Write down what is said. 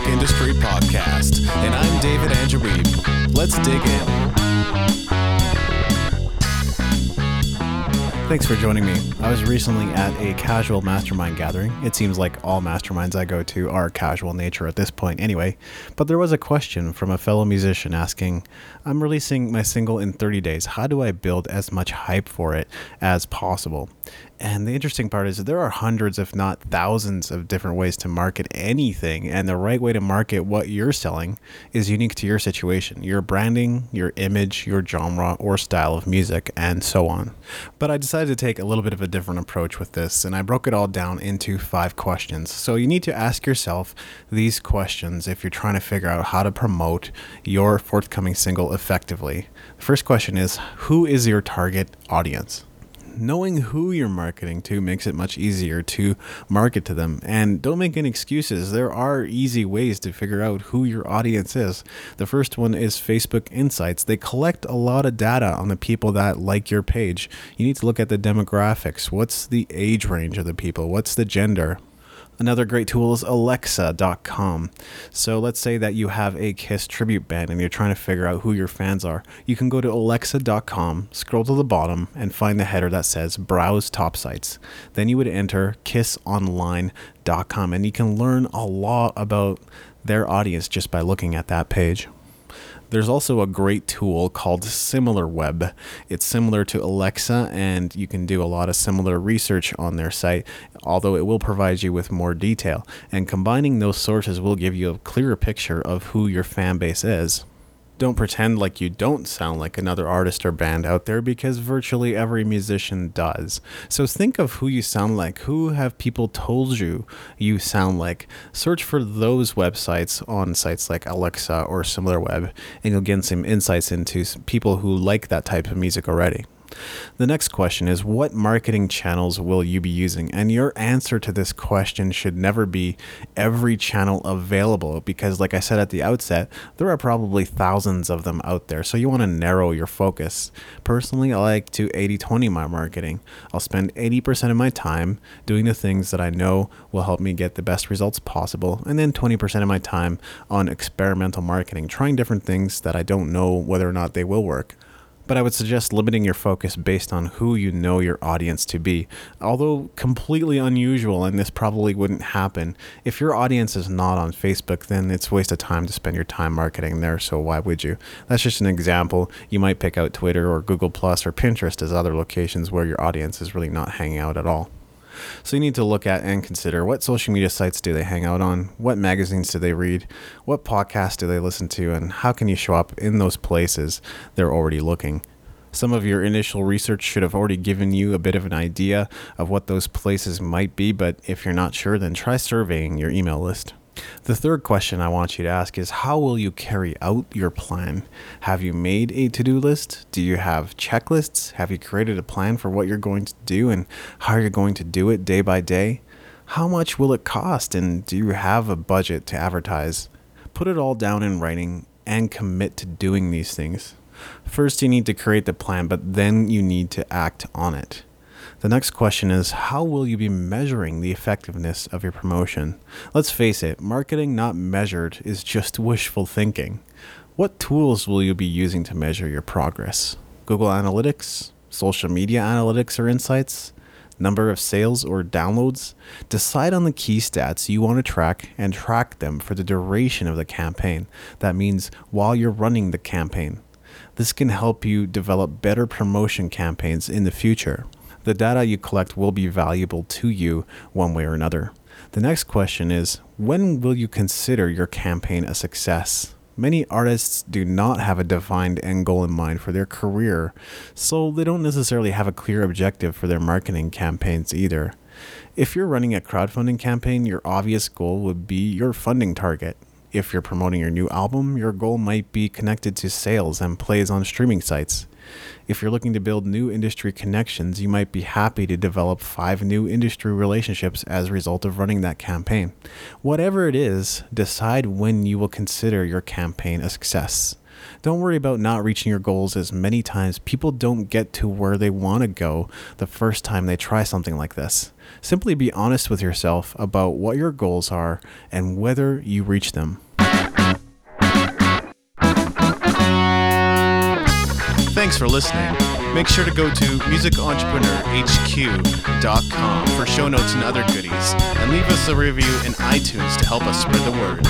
Music Industry Podcast, and I'm David Andrew Wiebe. Let's dig in. Thanks for joining me. I was recently at a casual mastermind gathering. It seems like all masterminds I go to are casual nature at this point anyway. But there was a question from a fellow musician asking, I'm releasing my single in 30 days. How do I build as much hype for it as possible? And the interesting part is that there are hundreds, if not thousands, of different ways to market anything. And the right way to market what you're selling is unique to your situation, your branding, your image, your genre, or style of music, and so on. But I decided to take a little bit of a different approach with this, and I broke it all down into five questions. So you need to ask yourself these questions if you're trying to figure out how to promote your forthcoming single effectively. The first question is Who is your target audience? Knowing who you're marketing to makes it much easier to market to them. And don't make any excuses. There are easy ways to figure out who your audience is. The first one is Facebook Insights. They collect a lot of data on the people that like your page. You need to look at the demographics. What's the age range of the people? What's the gender? Another great tool is Alexa.com. So let's say that you have a Kiss tribute band and you're trying to figure out who your fans are. You can go to Alexa.com, scroll to the bottom, and find the header that says Browse Top Sites. Then you would enter KissOnline.com and you can learn a lot about their audience just by looking at that page. There's also a great tool called SimilarWeb. It's similar to Alexa, and you can do a lot of similar research on their site, although it will provide you with more detail. And combining those sources will give you a clearer picture of who your fan base is don't pretend like you don't sound like another artist or band out there because virtually every musician does. So think of who you sound like. Who have people told you you sound like? Search for those websites on sites like Alexa or SimilarWeb, and you'll get some insights into people who like that type of music already. The next question is What marketing channels will you be using? And your answer to this question should never be every channel available because, like I said at the outset, there are probably thousands of them out there. So you want to narrow your focus. Personally, I like to 80 20 my marketing. I'll spend 80% of my time doing the things that I know will help me get the best results possible, and then 20% of my time on experimental marketing, trying different things that I don't know whether or not they will work but I would suggest limiting your focus based on who you know your audience to be. Although completely unusual, and this probably wouldn't happen, if your audience is not on Facebook, then it's waste of time to spend your time marketing there, so why would you? That's just an example. You might pick out Twitter or Google Plus or Pinterest as other locations where your audience is really not hanging out at all. So you need to look at and consider what social media sites do they hang out on, what magazines do they read, what podcasts do they listen to, and how can you show up in those places they're already looking. Some of your initial research should have already given you a bit of an idea of what those places might be, but if you're not sure, then try surveying your email list. The third question I want you to ask is how will you carry out your plan? Have you made a to do list? Do you have checklists? Have you created a plan for what you're going to do and how you're going to do it day by day? How much will it cost? And do you have a budget to advertise? Put it all down in writing and commit to doing these things. First, you need to create the plan, but then you need to act on it. The next question is How will you be measuring the effectiveness of your promotion? Let's face it, marketing not measured is just wishful thinking. What tools will you be using to measure your progress? Google Analytics, social media analytics or insights, number of sales or downloads? Decide on the key stats you want to track and track them for the duration of the campaign. That means while you're running the campaign. This can help you develop better promotion campaigns in the future the data you collect will be valuable to you one way or another. The next question is when will you consider your campaign a success? Many artists do not have a defined end goal in mind for their career, so they don't necessarily have a clear objective for their marketing campaigns either. If you're running a crowdfunding campaign, your obvious goal would be your funding target. If you're promoting your new album, your goal might be connected to sales and plays on streaming sites. If you're looking to build new industry connections, you might be happy to develop five new industry relationships as a result of running that campaign. Whatever it is, decide when you will consider your campaign a success. Don't worry about not reaching your goals as many times people don't get to where they want to go the first time they try something like this. Simply be honest with yourself about what your goals are and whether you reach them. Thanks for listening. Make sure to go to musicentrepreneurhq.com for show notes and other goodies, and leave us a review in iTunes to help us spread the word.